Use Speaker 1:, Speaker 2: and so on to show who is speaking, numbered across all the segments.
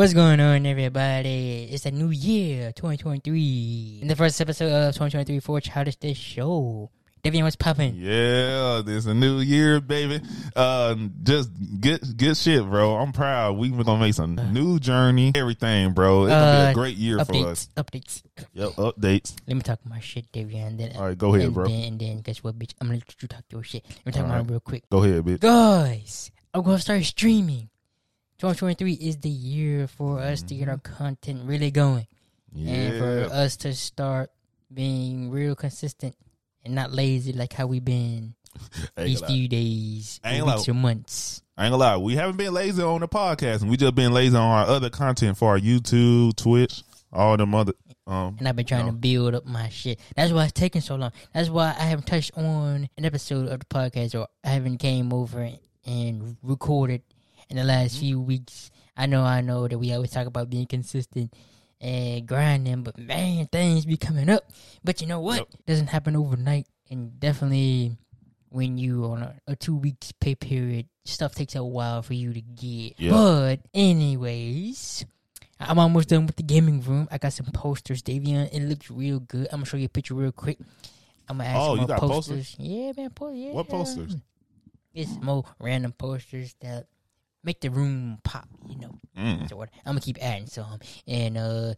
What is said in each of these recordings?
Speaker 1: What's going on, everybody? It's a new year, 2023. In the first episode of 2023 for Childish Day Show. Davian, what's popping?
Speaker 2: Yeah, this a new year, baby. Uh, just get get shit, bro. I'm proud. We were gonna make some new journey, everything, bro. It's gonna be
Speaker 1: Uh,
Speaker 2: a great year for us.
Speaker 1: Updates, updates.
Speaker 2: Yep, updates.
Speaker 1: Let me talk my shit, Davian. Then,
Speaker 2: All right, go ahead,
Speaker 1: and
Speaker 2: bro.
Speaker 1: Then, and then, guess what, bitch? I'm gonna let you talk your shit. Let me talk
Speaker 2: All
Speaker 1: mine
Speaker 2: right.
Speaker 1: real quick.
Speaker 2: Go ahead, bitch.
Speaker 1: Guys, I'm gonna start streaming. 2023 is the year for us to get our content really going. and for us to start being real consistent and not lazy like how we've been these few days,
Speaker 2: ain't
Speaker 1: weeks, or months.
Speaker 2: I ain't gonna lie. We haven't been lazy on the podcast, and we just been lazy on our other content for our YouTube, Twitch, all them other. Um,
Speaker 1: And I've been trying
Speaker 2: No.
Speaker 1: to build up my shit. That's why it's taking so long. That's why I haven't touched on an episode of the podcast or I haven't came over and recorded in the last
Speaker 2: Mm-hmm.
Speaker 1: few weeks. I know, I know that we always talk about being consistent and grinding, but man, things be coming up. But you know what?
Speaker 2: Yep.
Speaker 1: doesn't happen overnight, and definitely when you on a, a two weeks pay period, stuff takes a while for you to get.
Speaker 2: Yep.
Speaker 1: But anyways, I'm almost done with the gaming room. I got some posters, Davion. It looks real good. I'm gonna show you a picture real quick. I'm gonna add
Speaker 2: Oh,
Speaker 1: some
Speaker 2: you got
Speaker 1: posters. Yeah, man. Po- yeah.
Speaker 2: What posters?
Speaker 1: It's more random posters that make the room pop. You know.
Speaker 2: mm,
Speaker 1: So? I'm gonna keep adding some. And uh,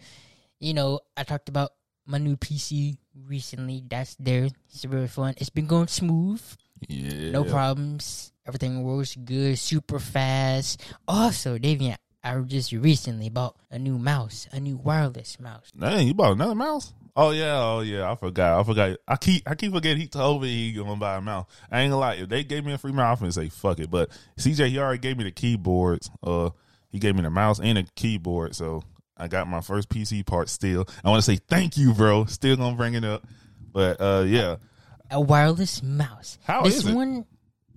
Speaker 1: you know, I talked about my new PC recently. That's there. It's really fun. It's been going smooth.
Speaker 2: yeah,
Speaker 1: No problems. Everything works good, super fast. Also, Davian, I just recently bought a new mouse, a new wireless mouse.
Speaker 2: Dang, you bought another mouse? Oh yeah, oh yeah. I forgot. I forgot. I keep I keep forgetting he told me he gonna buy a mouse. I ain't gonna lie. If they gave me a free mouse, I'm gonna say fuck it. But CJ, he already gave me the keyboards. Uh, he gave me the mouse and a keyboard. So I got my first PC part still. I want to say thank you, bro. Still gonna bring it up. But uh, yeah.
Speaker 1: A wireless mouse.
Speaker 2: How
Speaker 1: this
Speaker 2: is it?
Speaker 1: one,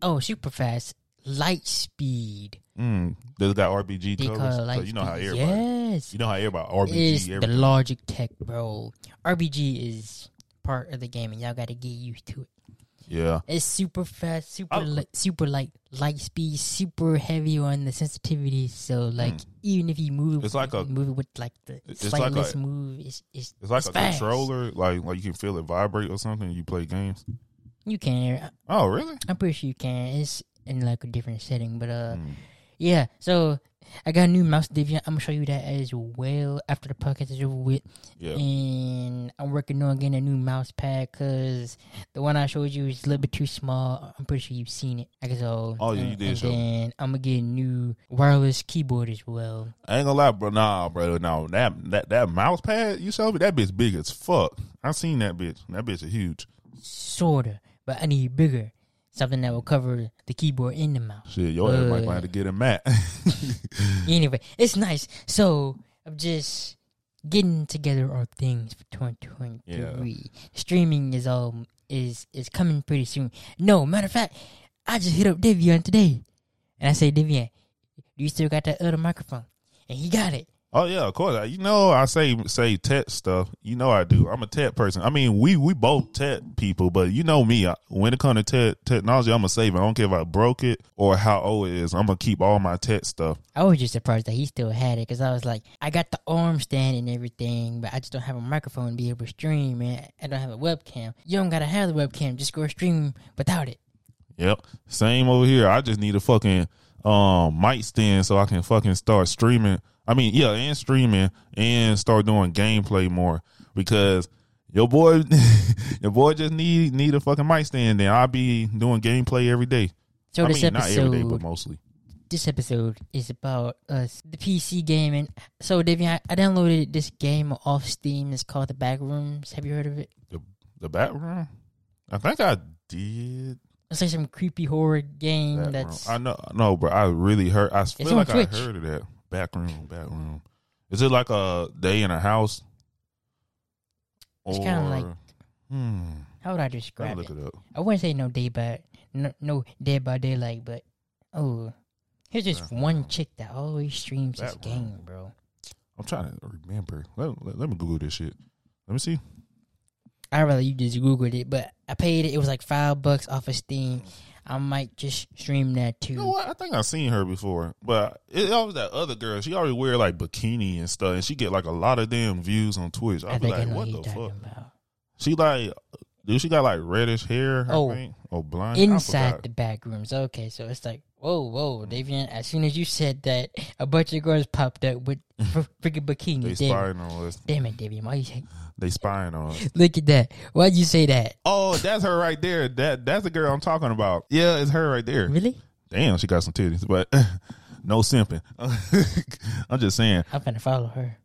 Speaker 1: oh, super fast, light speed.
Speaker 2: Mm, they got RBG
Speaker 1: They
Speaker 2: covers.
Speaker 1: call it
Speaker 2: So you know how
Speaker 1: speed.
Speaker 2: everybody.
Speaker 1: Yes,
Speaker 2: You know how everybody RBG.
Speaker 1: it's the Logitech, bro. RBG is part of the game, and y'all got to get used to it.
Speaker 2: yeah.
Speaker 1: It's super fast, super
Speaker 2: Oh.
Speaker 1: light, super light, light speed, super heavy on the sensitivity. So like, even if you move,
Speaker 2: Mm. It's like a-
Speaker 1: move it with like the
Speaker 2: It's like
Speaker 1: slightest
Speaker 2: a-
Speaker 1: move. It's it's
Speaker 2: It's like a
Speaker 1: fast.
Speaker 2: controller, like like you can feel it vibrate or something. You play games.
Speaker 1: You can.
Speaker 2: Oh really?
Speaker 1: I'm pretty sure you can. It's in like a different setting, but uh,
Speaker 2: Mm.
Speaker 1: Yeah. So I got a new mouse Division. I'm gonna show you that as well after the podcast is over with.
Speaker 2: Yeah.
Speaker 1: And I'm working on getting a new mouse pad because the one I showed you is a little bit too small. I'm pretty sure you've seen it. I guess so.
Speaker 2: Oh, yeah, you
Speaker 1: and,
Speaker 2: did
Speaker 1: And
Speaker 2: show
Speaker 1: then I'm gonna get a new wireless keyboard as well.
Speaker 2: I ain't gonna lie, bro. Nah, bro. No, that that that mouse pad you showed me, that bitch big as fuck. I seen that bitch. That bitch is huge.
Speaker 1: Sorta, but I need bigger. Something that will cover the keyboard in the mouse.
Speaker 2: Shit, your ass might
Speaker 1: Uh,
Speaker 2: have to get a mat.
Speaker 1: anyway, it's nice. So I'm just getting together our things for 2023. Streaming is all is is coming pretty soon. No, matter of fact, I just hit up Devian today, and I say, Devian, do you still got that other microphone? And he got it.
Speaker 2: Oh yeah, of course. You know, I say say tech stuff. You know, I do. I'm a tech person. I mean, we we both tech people, but you know me. I, when it comes to tech technology, I'm gonna save it. I don't care if I broke it or how old it is. I'm gonna keep all my tech stuff.
Speaker 1: I was just surprised that he still had it because I was like, I got the arm stand and everything, but I just don't have a microphone to be able to stream, and I don't have a webcam. You don't gotta have the webcam; just go stream without it.
Speaker 2: Yep. Same over here. I just need a fucking um mic stand so I can fucking start streaming. I mean, yeah, and streaming and start doing gameplay more because your boy your boy just need need a fucking mic stand then I'll be doing gameplay every day.
Speaker 1: So
Speaker 2: I
Speaker 1: this
Speaker 2: mean not every day, but mostly.
Speaker 1: this episode is about us, the PC gaming. So, Davian, I, I downloaded this game off Steam. It's called The Backrooms. Have you heard of it?
Speaker 2: The the background? I think I did.
Speaker 1: Like some creepy horror game
Speaker 2: Backroom.
Speaker 1: that's.
Speaker 2: I know no, but I really heard I feel
Speaker 1: on
Speaker 2: like
Speaker 1: Twitch.
Speaker 2: I heard of that. Backroom, backroom. Is it like a day in a house?
Speaker 1: It's kinda like-
Speaker 2: hmm.
Speaker 1: how would I describe
Speaker 2: look
Speaker 1: it?
Speaker 2: it up.
Speaker 1: I wouldn't say no day by no, no dead by daylight, but oh, here's just
Speaker 2: Backroom.
Speaker 1: one chick that always streams this
Speaker 2: Backroom.
Speaker 1: game, bro.
Speaker 2: I'm trying to remember. Let, let, let me Google this shit. Let me see.
Speaker 1: I rather you just googled it, but I paid it. It was like five bucks off of Steam. I might just stream that too.
Speaker 2: You know what? I think I've seen her before, but it always that other girl. She already wear like bikini and stuff, and she get like a lot of damn views on Twitch.
Speaker 1: I
Speaker 2: I'll be like, what the fuck?
Speaker 1: about.
Speaker 2: She like, dude, she got like reddish hair. I
Speaker 1: Oh.
Speaker 2: think, or blonde.
Speaker 1: Inside
Speaker 2: forgot.
Speaker 1: the back rooms. Okay, so it's like, whoa, whoa, Davian. As soon as you said that, a bunch of girls popped up with fr- freaking
Speaker 2: they
Speaker 1: bikinis. Damn,
Speaker 2: spying on us.
Speaker 1: damn it, Davian. Why you say?
Speaker 2: They spying on us.
Speaker 1: Look at that. Why'd you say that?
Speaker 2: Oh, that's her right there. That that's the girl I'm talking about. Yeah, it's her right there.
Speaker 1: Really?
Speaker 2: Damn, she got some titties, but no simping. I'm just saying,
Speaker 1: I'm gonna follow her.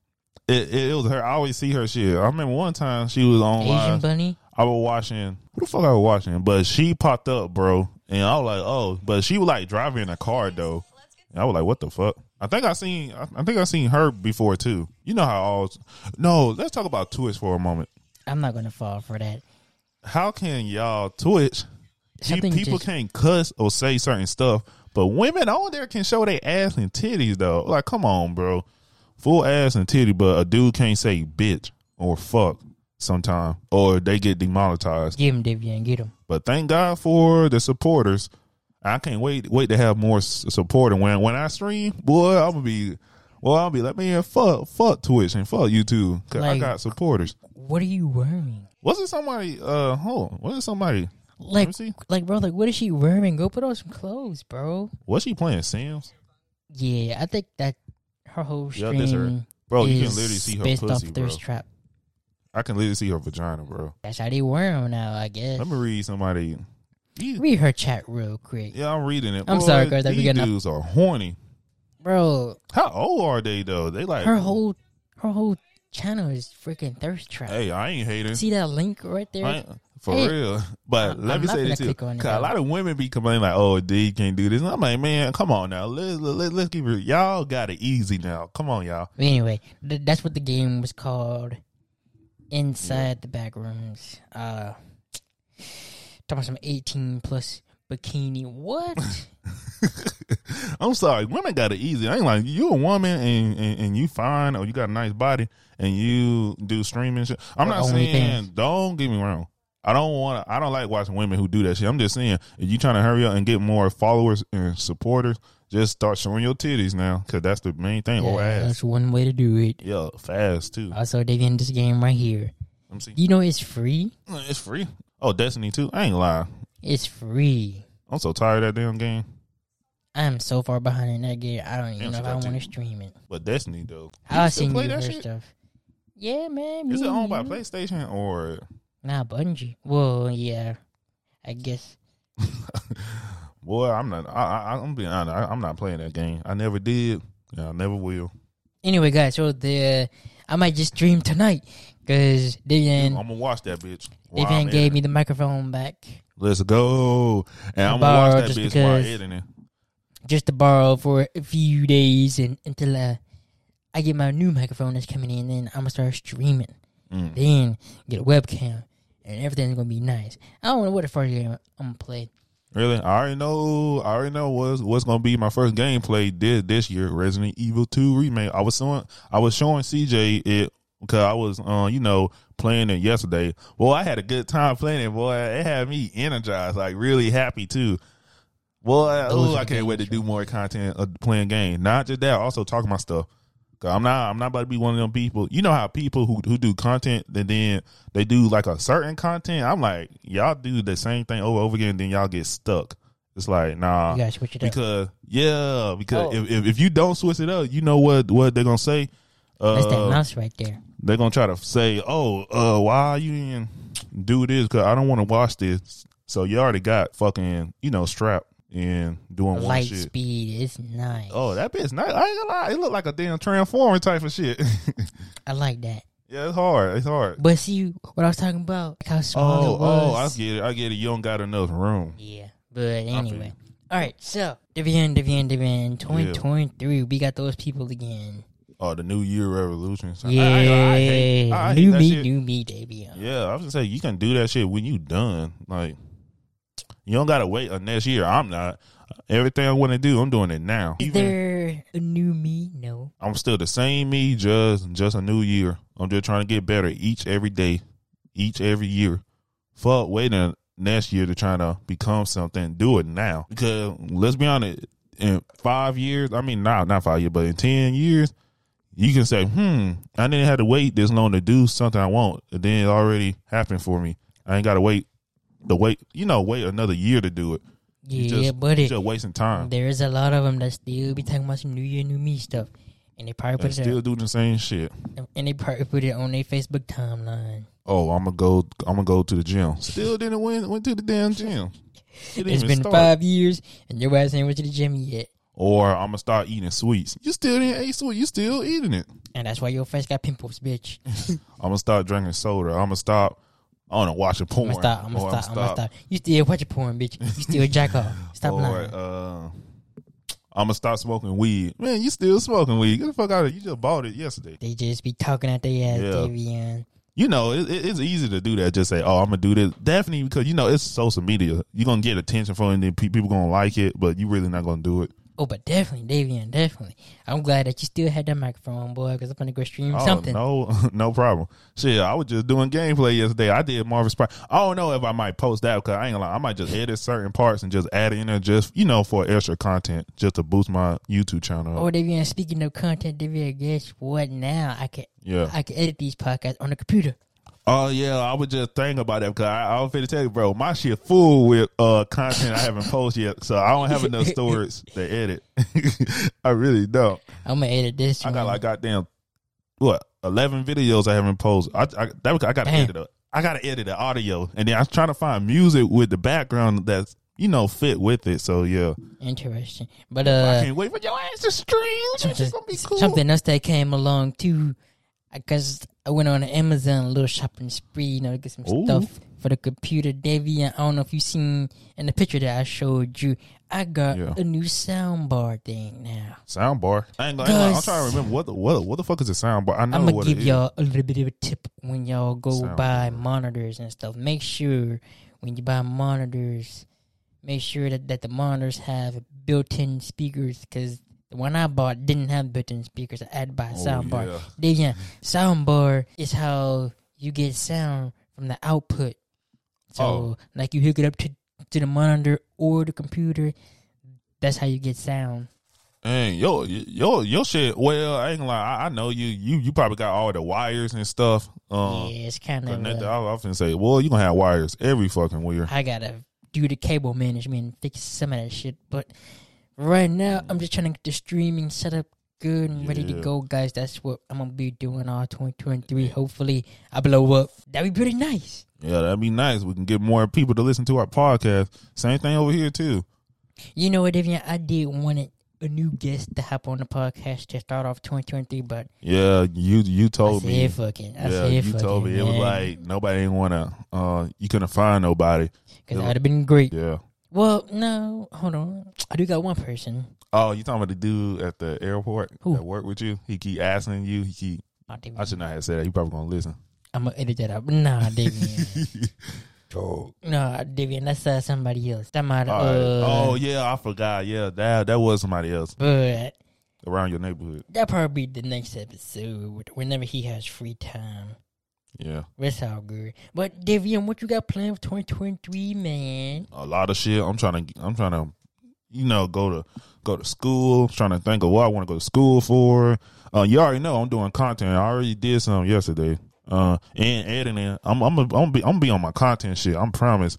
Speaker 2: it, it, it was her. I always see her shit. I remember one time she was on
Speaker 1: Asian
Speaker 2: live.
Speaker 1: bunny.
Speaker 2: I was watching. Who the fuck I was watching? But she popped up, bro, and I was like, oh, but she was like driving a car though. And I was like, what the fuck? I think I seen. I, think I seen her before too. You know how all. No, let's talk about Twitch for a moment.
Speaker 1: I'm not gonna fall for that.
Speaker 2: How can y'all Twitch? People
Speaker 1: just-
Speaker 2: can't cuss or say certain stuff, but women on there can show their ass and titties though. Like, come on, bro, full ass and titty, but a dude can't say bitch or fuck sometime, or they get demonetized.
Speaker 1: Get him, Davian. Get them.
Speaker 2: But thank God for the supporters. I can't wait wait to have more support. And when when I stream, boy, I'm gonna be. Well, I'll be like, man, fuck, fuck Twitch and fuck YouTube. 'cause I
Speaker 1: Like-
Speaker 2: got supporters.
Speaker 1: What are you wearing?
Speaker 2: Wasn't somebody? Uh, hold on. Wasn't somebody?
Speaker 1: Like, like, bro, like, what is she wearing? Go put on some clothes, bro.
Speaker 2: Was she playing Sims?
Speaker 1: Yeah, I think that her whole
Speaker 2: Yeah,
Speaker 1: stream
Speaker 2: this her. Bro, you can literally see her
Speaker 1: based
Speaker 2: pussy,
Speaker 1: off
Speaker 2: bro.
Speaker 1: thirst trap.
Speaker 2: I can literally see her vagina, bro.
Speaker 1: That's how they wear them now, I guess.
Speaker 2: Let me read somebody. These-
Speaker 1: Read her chat real quick,
Speaker 2: Yeah, I'm reading it.
Speaker 1: I'm
Speaker 2: Boy,
Speaker 1: sorry, girl, that we
Speaker 2: These
Speaker 1: got enough-
Speaker 2: dudes are horny.
Speaker 1: bro.
Speaker 2: How old are they though? They like
Speaker 1: Her whole, her whole channel is freaking thirst trap.
Speaker 2: Hey, I ain't hating.
Speaker 1: See that link right there?
Speaker 2: I ain't- for
Speaker 1: Hey.
Speaker 2: real. But
Speaker 1: I'm-
Speaker 2: let
Speaker 1: I'm
Speaker 2: me
Speaker 1: not
Speaker 2: say
Speaker 1: gonna
Speaker 2: this too.
Speaker 1: click on it,
Speaker 2: 'Cause a
Speaker 1: though.
Speaker 2: lot of women be complaining like, "Oh, D can't do this." And I'm like, man, come on now. Let's let, let's keep it. Y'all got it easy now. Come on, y'all.
Speaker 1: But anyway, th- that's what the game was called. Inside the back rooms. Uh, talking about some 18 plus bikini. What?
Speaker 2: I'm sorry, women got it easy. I ain't like you a woman and, and, and you fine or you got a nice body and you do streaming shit. I'm
Speaker 1: Or
Speaker 2: not saying don't get me wrong. I don't want to. I don't like watching women who do that shit. I'm just saying if you trying to hurry up and get more followers and supporters, just start showing your titties now because that's the main thing. or
Speaker 1: Yeah,
Speaker 2: ass.
Speaker 1: that's one way to do it.
Speaker 2: Yeah, fast too.
Speaker 1: Also, they in this game right here.
Speaker 2: Let me see.
Speaker 1: You know it's free.
Speaker 2: It's free. Oh, Destiny too. I ain't lie.
Speaker 1: It's free.
Speaker 2: I'm so tired of that damn game.
Speaker 1: I'm so far behind in that game. I don't even
Speaker 2: Damn,
Speaker 1: know if I want to stream it.
Speaker 2: But Destiny though,
Speaker 1: I seen
Speaker 2: play
Speaker 1: you
Speaker 2: that shit?
Speaker 1: stuff. Yeah, man.
Speaker 2: Is
Speaker 1: me
Speaker 2: it owned by. PlayStation or?
Speaker 1: Nah, Bungie. Well, yeah. I guess.
Speaker 2: Boy, I'm not. I, I, I'm being honest. I, I'm not playing that game. I never did. Yeah, I never will.
Speaker 1: Anyway, guys, so the I might just dream tonight because
Speaker 2: I'm gonna watch that bitch. while
Speaker 1: gave me the microphone back
Speaker 2: Let's go. And I'm gonna watch that
Speaker 1: just
Speaker 2: bitch while editing.
Speaker 1: just to borrow for a few days and until uh, I get my new microphone that's coming in. Then I'm gonna start streaming.
Speaker 2: Mm.
Speaker 1: Then get a webcam and everything's gonna be nice. I don't know what the first game I'm gonna play.
Speaker 2: Really? I already know. I already know what's what's gonna be my first gameplay this this year. Resident Evil Two remake. I was showing. I was showing CJ it because I was, uh, you know, playing it yesterday. Well, I had a good time playing it. Boy, it had me energized, like really happy too. Boy,
Speaker 1: Those
Speaker 2: ooh, I can't wait to do more content of playing game. Not just that, also talking my stuff. I'm not, I'm not about to be one of them people. You know how people who who do content and then they do like a certain content. I'm like, y'all do the same thing over and over again, then y'all get stuck. It's like, nah,
Speaker 1: You switch it up.
Speaker 2: because yeah, because
Speaker 1: Oh.
Speaker 2: if, if if you don't switch it up, you know what what they're gonna say.
Speaker 1: That's that
Speaker 2: Uh,
Speaker 1: mouse right there.
Speaker 2: they're gonna try to say, "Oh, uh, why you in do this? Because I don't want to watch this." So you already got fucking, you know, strapped and doing one
Speaker 1: Light speed is nice.
Speaker 2: Oh, that bitch nice. I ain't gonna lie, it look like a damn transformer type of shit.
Speaker 1: I like that.
Speaker 2: yeah, it's hard. It's hard.
Speaker 1: But see what I was talking about? Like how small
Speaker 2: Oh,
Speaker 1: it was.
Speaker 2: oh, I get it. I get it. You don't got enough room.
Speaker 1: Yeah. But anyway. All right, so Divian, Divian, Divian, 2023. We got those people again.
Speaker 2: Oh, the New Year Revolution. So
Speaker 1: Yeah.
Speaker 2: I, I, hate, I hate
Speaker 1: new
Speaker 2: that
Speaker 1: me,
Speaker 2: shit.
Speaker 1: new me, Davian.
Speaker 2: Yeah, I was gonna say you can do that shit when you done. Like you don't gotta wait until next year. I'm not. Everything I want to do, I'm doing it now.
Speaker 1: Is
Speaker 2: Even-
Speaker 1: there a new me? No.
Speaker 2: I'm still the same me, just just a new year. I'm just trying to get better each every day, each every year. Fuck waiting next year to try to become something, do it now. Because let's be honest, in five years, I mean, not not five years, but in ten years, you can say, "Hmm, I didn't have to wait this long to do something I want. And then it already happened for me. I ain't got to wait the wait, you know, wait another year to do it.
Speaker 1: Yeah,
Speaker 2: just,
Speaker 1: but it,
Speaker 2: just wasting time.
Speaker 1: there is a lot of them that still be talking about some New Year, New Me stuff, and they probably put
Speaker 2: still
Speaker 1: it,
Speaker 2: do the same shit.
Speaker 1: and they probably put it on their Facebook timeline.
Speaker 2: Oh, I'm gonna go. I'm gonna go to the gym. Still didn't went went to the damn gym. It didn't
Speaker 1: been
Speaker 2: start.
Speaker 1: five years, and your ass ain't went to the gym yet,
Speaker 2: Or I'm gonna start eating sweets. You still didn't eat sweet. You still eating it.
Speaker 1: and that's why your face got pimples, bitch.
Speaker 2: I'm gonna start drinking soda. I'm gonna stop. I wanna watch a
Speaker 1: I'm
Speaker 2: porn.
Speaker 1: gonna stop. I'm gonna stop. I'm gonna stop. You still watch a porn, bitch. You still jack off. Stop
Speaker 2: Or
Speaker 1: lying.
Speaker 2: uh, I'm gonna start smoking weed. Man, you still smoking weed? Get the fuck out of it. You just bought it yesterday.
Speaker 1: They just be talking at their ass,
Speaker 2: Yeah.
Speaker 1: Davion.
Speaker 2: you know, it, it- it's easy to do that. Just say, "Oh, I'm gonna do this." Definitely because you know it's social media. You're gonna get attention from it, and then pe- people gonna like it, but you really not gonna do it.
Speaker 1: Oh, but definitely, Davion, definitely. I'm glad that you still had that microphone, boy, because I'm gonna go stream
Speaker 2: Oh,
Speaker 1: something.
Speaker 2: no, no problem. Shit, I was just doing gameplay yesterday. I did Marvel's Prime. I don't know if I might post that because I ain't gonna lie. I might just edit certain parts and just add it in there, just you know, for extra content, just to boost my YouTube channel.
Speaker 1: Oh,
Speaker 2: up.
Speaker 1: Davion, speaking of content, Davion, guess what? Now I can
Speaker 2: Yeah.
Speaker 1: I can edit these podcasts on the computer.
Speaker 2: Oh yeah, I was just thinking about that because I, I was finna tell you, bro, my shit full with uh content I haven't posted yet, so I don't have enough storage to edit. I really don't.
Speaker 1: I'm gonna edit this.
Speaker 2: I got like goddamn what eleven videos I haven't posted. I I, that, I got to
Speaker 1: Damn.
Speaker 2: edit it. I got to edit the audio, and then I was trying to find music with the background that's you know fit with it. So yeah,
Speaker 1: interesting, but
Speaker 2: I
Speaker 1: uh,
Speaker 2: can't wait for your ass to stream. It's
Speaker 1: something,
Speaker 2: gonna be cool.
Speaker 1: something else that came along too, because I went on Amazon a little shopping spree, you know, to get some
Speaker 2: Ooh.
Speaker 1: stuff for the computer. Davion, I don't know if you seen in the picture that I showed you. I got
Speaker 2: Yeah.
Speaker 1: a new soundbar thing now.
Speaker 2: Sound bar. I ain't gonna, I ain't gonna- I'm trying to remember what the what, what the fuck is a sound bar. I know
Speaker 1: I'm gonna
Speaker 2: what
Speaker 1: give
Speaker 2: it is.
Speaker 1: y'all a little bit of a tip when y'all go
Speaker 2: Sound
Speaker 1: buy
Speaker 2: bar.
Speaker 1: monitors and stuff. Make sure when you buy monitors, make sure that, that the monitors have built-in speakers because the one I bought didn't have built-in speakers. I had to buy a
Speaker 2: Oh,
Speaker 1: soundbar.
Speaker 2: yeah.
Speaker 1: Then yeah, soundbar is how you get sound from the output. So
Speaker 2: Oh.
Speaker 1: like you hook it up to to the monitor or the computer. That's how you get sound.
Speaker 2: And yo, yo, your shit. Well, I ain't gonna lie. I, I know you. You you probably got all the wires and stuff. Um,
Speaker 1: yeah, it's kind of.
Speaker 2: I often say, well, you gonna have wires every fucking where.
Speaker 1: I gotta do the cable management and fix some of that shit. But right now, I'm just trying to get the streaming set up good and ready to
Speaker 2: Yeah.
Speaker 1: go, guys. That's what I'm gonna be doing all 2023. Hopefully, I blow up. That'd be pretty nice.
Speaker 2: Yeah, that'd be nice. We can get more people to listen to our podcast. Same thing over here too.
Speaker 1: You know what, Davian? I did want it, a new guest to hop on the podcast to start off 2023, but
Speaker 2: Yeah, you you told I
Speaker 1: said
Speaker 2: me.
Speaker 1: fucking. I
Speaker 2: yeah,
Speaker 1: said
Speaker 2: you
Speaker 1: fucking.
Speaker 2: told me it was like nobody ain't wanna. Uh, you couldn't find nobody.
Speaker 1: because that'd have been great.
Speaker 2: Yeah.
Speaker 1: Well, no, hold on. I do got one person.
Speaker 2: Oh, you talking about the dude at the airport
Speaker 1: Who?
Speaker 2: that worked with you? He keep asking you. He keep.
Speaker 1: Oh,
Speaker 2: I should not have said that. You probably gonna listen.
Speaker 1: I'm gonna edit that out. Nah, Davian. No, Davian, that's uh, somebody else. That might,
Speaker 2: All right.
Speaker 1: uh,
Speaker 2: oh yeah, I forgot. Yeah, that that was somebody else
Speaker 1: but
Speaker 2: around your neighborhood.
Speaker 1: that probably be the next episode whenever he has free time.
Speaker 2: Yeah,
Speaker 1: That's all good. But Davian, what you got planned for 2023, man?
Speaker 2: a lot of shit. I'm trying to. I'm trying to. You know, go to go to school. trying to think of what I want to go to school for. Uh, you already know I'm doing content. I already did some yesterday. Uh, and editing. I'm I'm a, I'm gonna be I'm gonna be on my content shit. I'm promise.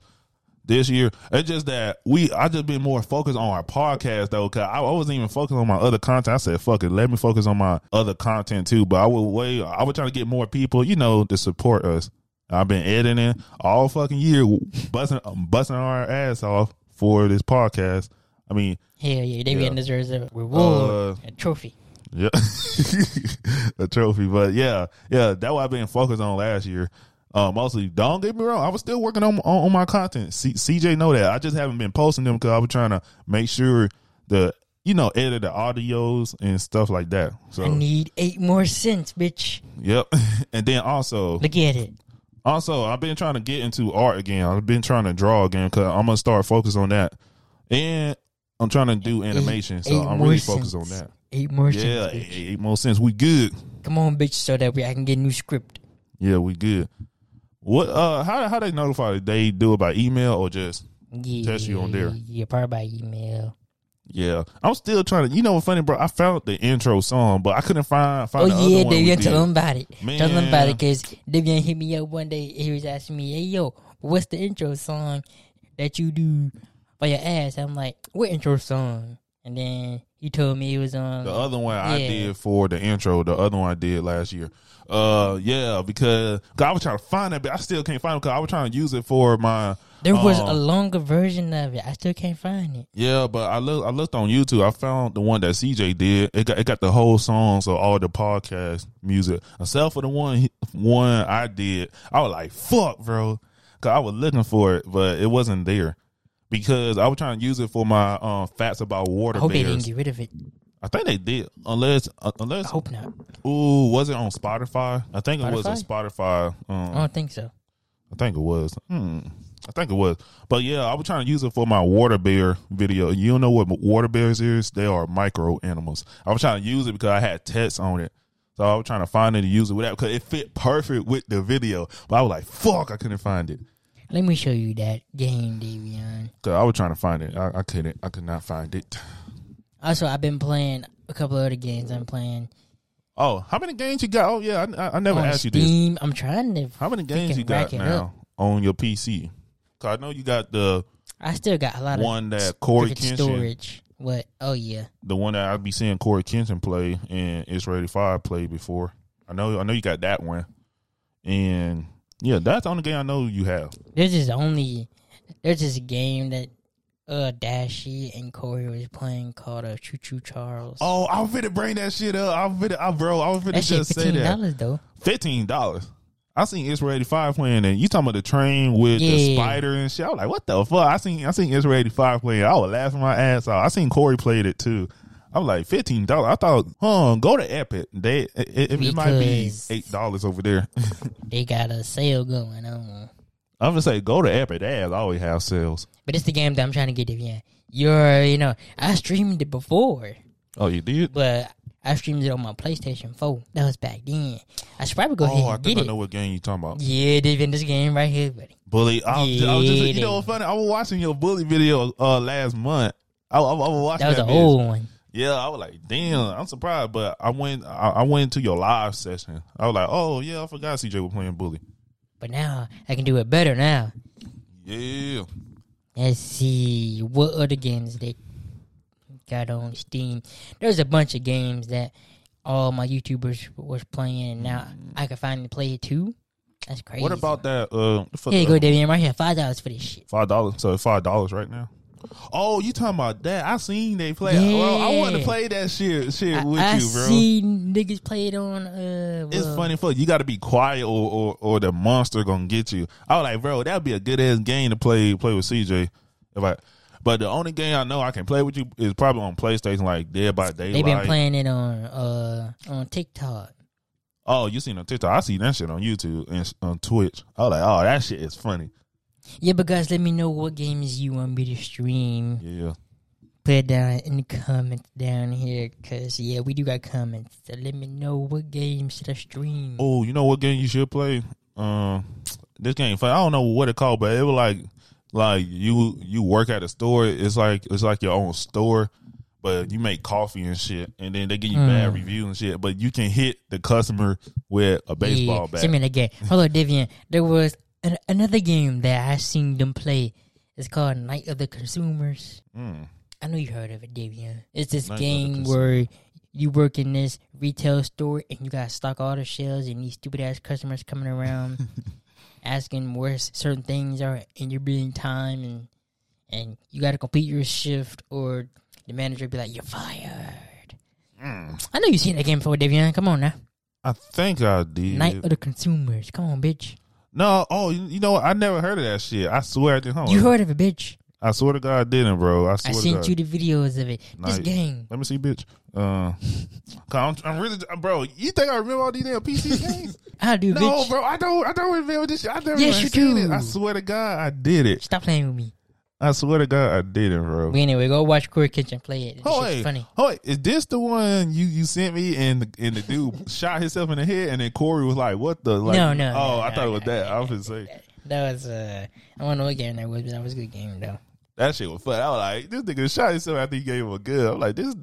Speaker 2: This year, it's just that we. I just been more focused on our podcast though, cause I, I wasn't even focused on my other content. I said, "Fuck it, let me focus on my other content too." But I would wait. I was trying to get more people, you know, to support us. I've been editing all fucking year, busting busting our ass off for this podcast. I mean,
Speaker 1: Hell yeah, Davian
Speaker 2: Yeah.
Speaker 1: deserves a reward,
Speaker 2: Uh,
Speaker 1: a trophy.
Speaker 2: yeah, a trophy. But yeah, yeah, that's what I've been focused on last year. Uh, mostly, don't get me wrong, I was still working on on, on my content. C- CJ know that. I just haven't been posting them because I was trying to make sure the you know edit the audios and stuff like that. So I
Speaker 1: need eight more cents, bitch.
Speaker 2: yep, and then also
Speaker 1: Look at it.
Speaker 2: Also, I've been trying to get into art again. I've been trying to draw again because I'm gonna start focus on that, and I'm trying to do animation. so I'm really focused on that.
Speaker 1: Eight more
Speaker 2: Yeah,
Speaker 1: cents.
Speaker 2: eight, eight more cents. We good.
Speaker 1: Come on, bitch, so that way I can get a new script.
Speaker 2: Yeah, we good. What? Uh, how how they notify? They do it by email or just
Speaker 1: Yeah,
Speaker 2: Text you on there.
Speaker 1: Yeah, probably by email.
Speaker 2: yeah? I'm still trying to. You know what's funny, bro? I found the intro song, but I couldn't find
Speaker 1: Oh
Speaker 2: find the
Speaker 1: yeah,
Speaker 2: other one. we
Speaker 1: Devian,
Speaker 2: did.
Speaker 1: tell him about it. Tell him about it, cause Devian hit me up one day. He was asking me, "Hey yo, what's the intro song that you do for your ass?" I'm like, "What intro song?" And then he told me it was on.
Speaker 2: The other one I did for the intro. The other one I did last year. Uh, yeah, because I was trying to find it, but I still can't find it because I was trying to use it for my.
Speaker 1: there was
Speaker 2: um,
Speaker 1: a longer version of it. I still can't find it.
Speaker 2: Yeah, but I look I looked on YouTube. I found the one that CJ did. It got it got the whole songs of all the podcast music, except for the one one I did. I was like, "Fuck, bro," because I was looking for it, but it wasn't there because I was trying to use it for my um, facts about water
Speaker 1: I hope they didn't get rid of it.
Speaker 2: I think they did, unless uh,
Speaker 1: I hope not.
Speaker 2: ooh, was it on Spotify? I think it was on Spotify.
Speaker 1: I
Speaker 2: Um,
Speaker 1: don't think so.
Speaker 2: I think it was. Hmm. I think it was. But yeah, I was trying to use it for my water bear video. You don't know what water bears is? They are micro animals. I was trying to use it because I had text on it. So I was trying to find it and use it with that because it fit perfect with the video. But I was like, fuck, I couldn't find it.
Speaker 1: Let me show you that game, Davion.
Speaker 2: Cause I was trying to find it. I, I couldn't. I could not find it.
Speaker 1: Also, I've been playing a couple other games. I'm playing
Speaker 2: Oh, how many games you got? Oh yeah, I, I, I never asked you this.
Speaker 1: I'm trying to.
Speaker 2: How many games you got now on your PC? Cause I know you got the
Speaker 1: I still got a lot of
Speaker 2: one that Corey Kenshin
Speaker 1: storage. What? Oh yeah.
Speaker 2: the one that I'd be seeing Corey Kenshin play and Israeli Five play before. I know I know you got that one. And yeah, that's the only game I know you have.
Speaker 1: There's just only there's this game that uh Dashie and Corey was playing called uh, Choo Choo Charles.
Speaker 2: Oh, I was finna bring that shit up. I was finna, I, bro, I was finna
Speaker 1: that
Speaker 2: just say
Speaker 1: fifteen
Speaker 2: that.
Speaker 1: dollars though.
Speaker 2: Fifteen dollars. I seen ItsReal85 playing and you talking about the train with the spider and shit. I was like, what the fuck? I seen I seen ItsReal85 playing. I was laughing my ass off. I seen Corey played it too. I was like, fifteen dollars. I thought, huh, go to Epic. They it, it, it might be eight dollars over there.
Speaker 1: They got a sale going on.
Speaker 2: I'm gonna say go to Epic. They always have sales.
Speaker 1: But it's the game that I'm trying to get to. Yeah, you're you know I streamed it before,
Speaker 2: Oh, you did?
Speaker 1: but I streamed it on my PlayStation 4. That was back then. I should probably go
Speaker 2: oh,
Speaker 1: ahead and
Speaker 2: think
Speaker 1: get
Speaker 2: I
Speaker 1: it.
Speaker 2: know what game you're talking about.
Speaker 1: Yeah, they've in this game right here, buddy.
Speaker 2: Bully. I was, I was just, you know what's funny? I was watching your bully video uh, last month. I, I, I was watching
Speaker 1: That was an old one.
Speaker 2: Yeah, I was like, damn, I'm surprised. But I went, I, I went into your live session. I was like, oh yeah, I forgot CJ was playing bully.
Speaker 1: But now I can do it better now.
Speaker 2: Yeah.
Speaker 1: Let's see what other games they got on Steam. There's a bunch of games that all my YouTubers was playing, and now I can finally play it too. That's crazy.
Speaker 2: What about that? Uh, the fuck-
Speaker 1: Here you go, Davian. Right here, five dollars for this shit.
Speaker 2: Five dollars. So five dollars right now. Oh, you talking about that? I seen they play.
Speaker 1: Yeah.
Speaker 2: Well, I wanted to play that shit, shit with
Speaker 1: I
Speaker 2: you, bro.
Speaker 1: I see niggas play it on. Uh,
Speaker 2: It's
Speaker 1: well,
Speaker 2: funny fuck. you got to be quiet or, or or the monster gonna get you. I was like, bro, that'd be a good ass game to play play with CJ. If I, but the only game I know I can play with you is probably on PlayStation, like Dead by Daylight.
Speaker 1: They've been playing it on uh on TikTok.
Speaker 2: Oh, you seen on TikTok? I see that shit on YouTube and on Twitch. I was like, oh, that shit is funny.
Speaker 1: Yeah, but guys, let me know what games you want me to stream.
Speaker 2: Yeah.
Speaker 1: Put it down in the comments down here, cause yeah, we do got comments. So let me know what games should I stream.
Speaker 2: Oh, you know what game you should play? Um, this game. I don't know what it called, but it was like like you you work at a store. It's like it's like your own store, but you make coffee and shit, and then they give you bad
Speaker 1: Mm.
Speaker 2: reviews and shit. But you can hit the customer with a baseball
Speaker 1: yeah,
Speaker 2: bat.
Speaker 1: Send me that game. Hold on, Devian. There was an, another game that I've seen them play. is called Night of the Consumers.
Speaker 2: Mm.
Speaker 1: I know you heard of it, Devian. It's this
Speaker 2: Night
Speaker 1: game where you work in this retail store and you got to stock all the shelves, and these stupid ass customers coming around asking where certain things are, and you're being time, and and you got to complete your shift, or the manager be like, "You're fired."
Speaker 2: Mm.
Speaker 1: I know you've seen that game before, Devian. Come on now.
Speaker 2: I think I did.
Speaker 1: Night of the Consumers. Come on, bitch.
Speaker 2: No, oh, you, you know what? I never heard of that shit. I swear I didn't. Hold
Speaker 1: You
Speaker 2: on.
Speaker 1: heard of it, bitch.
Speaker 2: I swear to God, I didn't, bro. I
Speaker 1: I
Speaker 2: swear to
Speaker 1: sent
Speaker 2: God.
Speaker 1: you the videos of it. This game.
Speaker 2: Let me see, bitch. Uh, 'cause I'm, I'm really, bro. You think I remember all these damn PC games?
Speaker 1: I do,
Speaker 2: no,
Speaker 1: bitch.
Speaker 2: bro. I don't. I don't remember this shit. I never
Speaker 1: Yes,
Speaker 2: even
Speaker 1: you
Speaker 2: seen
Speaker 1: do.
Speaker 2: it. I swear to God, I did it.
Speaker 1: Stop playing with me.
Speaker 2: I swear to God, I didn't, bro.
Speaker 1: Anyway, go watch Corey Kenshin play it. It's
Speaker 2: Oh
Speaker 1: just
Speaker 2: wait,
Speaker 1: funny.
Speaker 2: oh wait, is this the one you you sent me and the, and the dude shot himself in the head and then Corey was like, "What the?" Like,
Speaker 1: no, no.
Speaker 2: Oh,
Speaker 1: no,
Speaker 2: I
Speaker 1: no,
Speaker 2: thought it was that. I was gonna say
Speaker 1: That was uh, I don't know what game that was, but that was a good game though.
Speaker 2: that shit was fun. I was like, "This nigga shot himself after he gave him a good." I'm like, "This."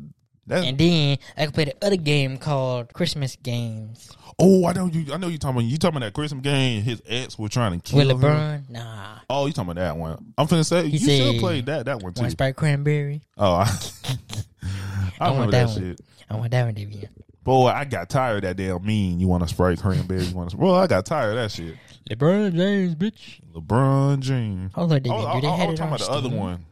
Speaker 2: That's,
Speaker 1: And then I could play the other game called Christmas games
Speaker 2: oh, I know you. I know you talking about you talking about that Christmas game. His ex was trying to kill
Speaker 1: with
Speaker 2: him.
Speaker 1: LeBron. Nah,
Speaker 2: Oh, you talking about that one? I'm finna say
Speaker 1: He
Speaker 2: you should
Speaker 1: said-
Speaker 2: play that that one too.
Speaker 1: one Sprite Cranberry.
Speaker 2: Oh, I, I
Speaker 1: I want that
Speaker 2: that,
Speaker 1: one.
Speaker 2: shit.
Speaker 1: I want that one to.
Speaker 2: Boy, I got tired of that damn mean. You want to spray cranberry? You want to? Well, I got tired of that shit.
Speaker 1: LeBron James, bitch.
Speaker 2: LeBron James.
Speaker 1: Hold on, they,
Speaker 2: Oh,
Speaker 1: do oh, they
Speaker 2: I, I,
Speaker 1: had
Speaker 2: I
Speaker 1: it
Speaker 2: was talking about the other one.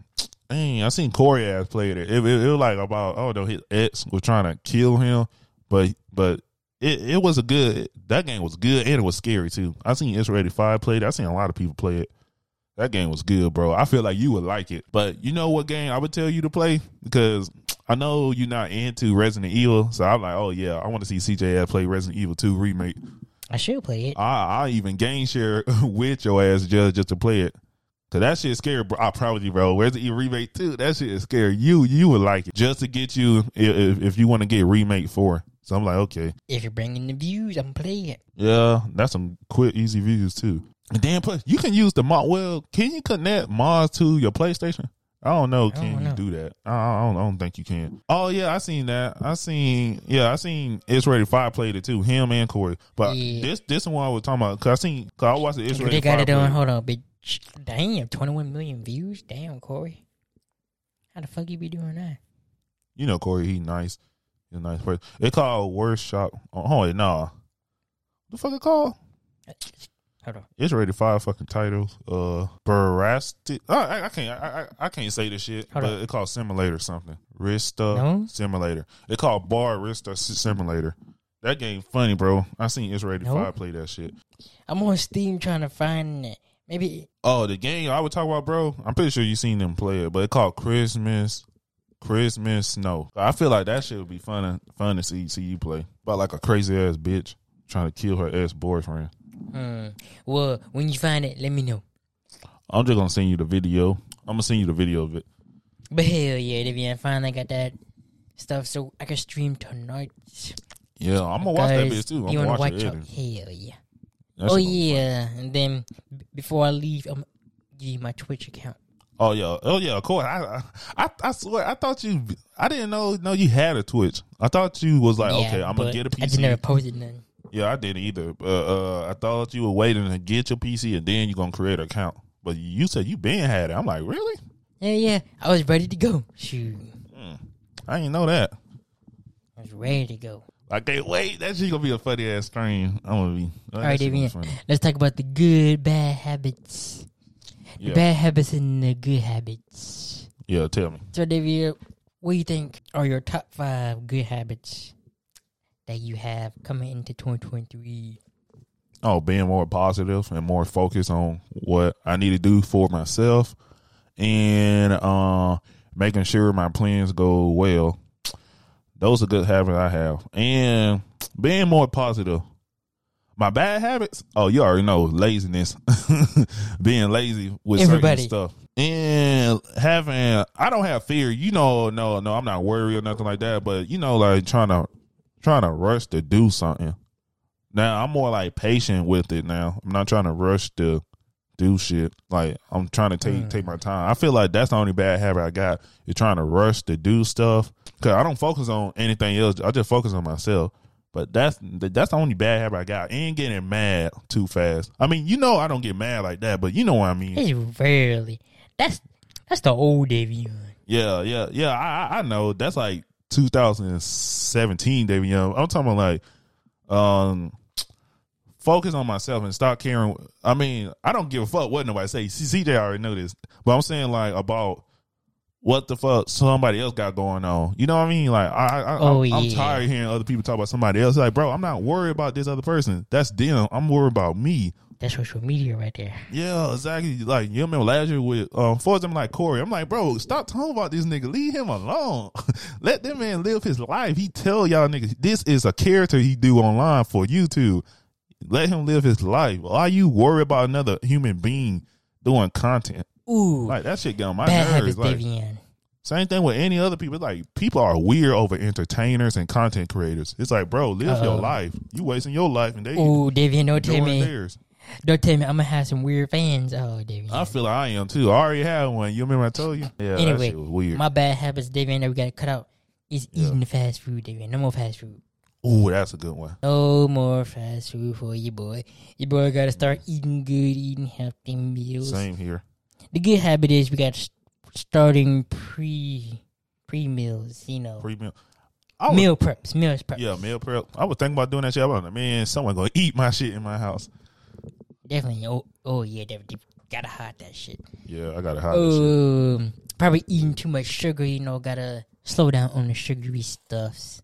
Speaker 2: Dang, I seen Corey ass played it. It, it. it was like about oh no, his ex was trying to kill him, but but it, it was a good. That game was good and it was scary too. I seen Israeli Five played it. I seen a lot of people play it. That game was good, bro. I feel like you would like it. But you know what game I would tell you to play because I know you're not into Resident Evil, so I'm like, oh yeah, I want to see CJ play Resident Evil Two remake.
Speaker 1: I should play it.
Speaker 2: I I even game share with your ass just just to play it. Cause that shit is scary, bro. I probably bro. Where's the remake too? That shit is scary. You you would like it just to get you if if you want to get remake four. So I'm like, okay,
Speaker 1: If you're bringing the views, I'm playing it.
Speaker 2: yeah, that's some quick easy views too. And then plus you can use the mod. Well, can you connect mods to your PlayStation? I don't know. Can
Speaker 1: don't
Speaker 2: you
Speaker 1: know.
Speaker 2: do that? I, don't. I don't think you can. Oh yeah, I seen that. I seen. Yeah, I seen. It's Ready Five played it too. Him and Corey. But
Speaker 1: Yeah.
Speaker 2: this this one I was talking about. Cause I seen. Cause I watched the It's
Speaker 1: They
Speaker 2: Ready
Speaker 1: got
Speaker 2: Five.
Speaker 1: it on. Hold on, bitch. Damn, 21 million views. Damn, Corey. How the fuck you be doing that?
Speaker 2: You know Corey. He nice. He's a nice person. It called Workshop. Oh wait, nah. The fuck it called?
Speaker 1: Hold on.
Speaker 2: It's rated five fucking titles. Uh, Barastic. I, I, I can't. I, I I can't say this shit.
Speaker 1: Hold
Speaker 2: but
Speaker 1: on.
Speaker 2: it called Simulator something. Rista
Speaker 1: No?
Speaker 2: Simulator. It called Barista Simulator. That game funny, bro. I seen it's rated
Speaker 1: No?
Speaker 2: five play that shit.
Speaker 1: I'm on Steam trying to find it. Maybe
Speaker 2: Oh, the game I would talk about, bro. I'm pretty sure you seen them play it, but it called Christmas. Christmas Snow. I feel like that shit would be fun fun to see see you play. About like a crazy ass bitch trying to kill her ex boyfriend.
Speaker 1: Hmm. Well, when you find it, let me know.
Speaker 2: I'm just gonna send you the video. I'm gonna send you the video of it.
Speaker 1: But hell yeah, if you finally got that stuff, so I can stream tonight.
Speaker 2: Yeah, I'm gonna watch that bitch too. I'm
Speaker 1: you
Speaker 2: gonna watch
Speaker 1: watch
Speaker 2: it.
Speaker 1: Hell yeah.
Speaker 2: That
Speaker 1: oh yeah, and then b- before I leave, I'm give you my Twitch account.
Speaker 2: Oh yeah. Oh yeah. Of course. I, I I swear. I thought you. I didn't know. No, you had a Twitch. I thought you was like,
Speaker 1: Yeah,
Speaker 2: okay, I'm gonna get a
Speaker 1: I just
Speaker 2: PC.
Speaker 1: never posted nothing.
Speaker 2: Yeah, I didn't either. Uh, uh, I thought you were waiting to get your PC and then you're gonna create an account. But you said you been had it. I'm like, really?
Speaker 1: Yeah, yeah, I was ready to go. Shoot,
Speaker 2: I didn't know that.
Speaker 1: I was ready to go.
Speaker 2: I can't wait. That's shit gonna be a funny ass stream. I'm gonna be. All
Speaker 1: right, Davian, let's talk about the good, bad habits. The bad habits and the good habits.
Speaker 2: Yeah, tell me.
Speaker 1: So, David, what do you think are your top five good habits that you have coming into 2023?
Speaker 2: Oh, being more positive and more focused on what I need to do for myself, and uh, making sure my plans go well. Those are good habits I have, and being more positive. My bad habits. Oh, you already know laziness, being lazy with
Speaker 1: Everybody.
Speaker 2: certain stuff, and having. I don't have fear. You know, no, no, I'm not worried or nothing like that. But you know, like trying to trying to rush to do something. Now I'm more like patient with it. Now I'm not trying to rush to do shit. Like I'm trying to take
Speaker 1: Mm.
Speaker 2: take my time. I feel like that's the only bad habit I got. Is trying to rush to do stuff because I don't focus on anything else. I just focus on myself. But that's that's the only bad habit I got. And getting mad too fast. I mean, you know, I don't get mad like that, but you know what I mean.
Speaker 1: It's rarely. That's that's the old Davion.
Speaker 2: Yeah, yeah, yeah. I I- know that's like 2017, David Young. I'm talking about like um focus on myself and stop caring. I mean, I don't give a fuck what nobody say. CJ already know this, but I'm saying like about what the fuck somebody else got going on. You know what I mean? Like I, I
Speaker 1: Oh,
Speaker 2: I'm, I'm tired of hearing other people talk about somebody else. Like, bro, I'm not worried about this other person. That's them. I'm worried about me.
Speaker 1: That's social media right there.
Speaker 2: Yeah, exactly. Like you remember last year with um for example like Corey. I'm like, bro, stop talking about this nigga. Leave him alone. Let that man live his life. He tell y'all niggas this is a character he do online for YouTube. Let him live his life. Why you worry about another human being doing content?
Speaker 1: Ooh,
Speaker 2: Like that shit get on my
Speaker 1: bad
Speaker 2: nerves.
Speaker 1: habits,
Speaker 2: Like,
Speaker 1: Davian.
Speaker 2: same thing with any other people. Like people are weird over entertainers and content creators. It's like, bro, live your
Speaker 1: Uh-oh.
Speaker 2: life. You wasting your life and they
Speaker 1: Ooh, Davian, don't tell me.
Speaker 2: theirs.
Speaker 1: Don't tell me I'm gonna have some weird fans. Oh, Davian.
Speaker 2: I feel like I am too. I already had one. You remember I told you? Yeah, that
Speaker 1: Anyway,
Speaker 2: shit was weird.
Speaker 1: My bad habits, Davian, that we gotta cut out is
Speaker 2: Yeah.
Speaker 1: eating the fast food, Davian. No more fast food.
Speaker 2: Ooh, that's a good one.
Speaker 1: No more fast food for you, boy. Your boy gotta start eating good, eating healthy meals.
Speaker 2: Same here.
Speaker 1: The good habit is we got starting pre pre meals. You know,
Speaker 2: Free meal. I was,
Speaker 1: meal preps, meals preps.
Speaker 2: yeah, meal prep. I was thinking about doing that shit. I was like, man, someone gonna eat my shit in my house.
Speaker 1: definitely. Oh, oh yeah, definitely gotta hide that shit.
Speaker 2: Yeah, I gotta hide.
Speaker 1: Um, probably eating too much sugar. You know, gotta slow down on the sugary stuffs.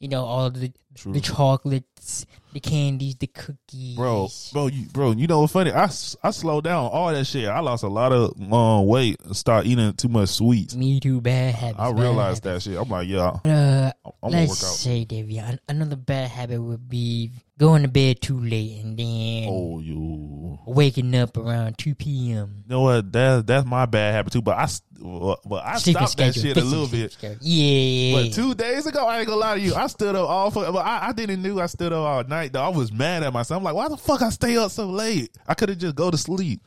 Speaker 1: You know, all the
Speaker 2: True.
Speaker 1: the chocolates, the candies, the cookies.
Speaker 2: Bro, bro, you, bro, you know what's funny? I, I slowed down all that shit. I lost a lot of um, weight. Start eating too much sweets.
Speaker 1: Me too. Bad habits.
Speaker 2: I
Speaker 1: bad
Speaker 2: realized
Speaker 1: habits.
Speaker 2: that shit. I'm like, yeah,
Speaker 1: Uh,
Speaker 2: I'm
Speaker 1: let's
Speaker 2: work out.
Speaker 1: say, Davey, an- another bad habit would be going to bed too late and then
Speaker 2: Oh, you.
Speaker 1: waking up around two p.m.
Speaker 2: You know what? That that's my bad habit too. But I, but I
Speaker 1: Sleeping
Speaker 2: stopped that
Speaker 1: schedule,
Speaker 2: shit a little bit.
Speaker 1: schedule. Yeah,
Speaker 2: But two days ago, I ain't gonna lie to you. I stood up all for. But I, I didn't knew I stood up all night. Though I was mad at myself. I'm like, why the fuck I stay up so late? I could have just go to sleep.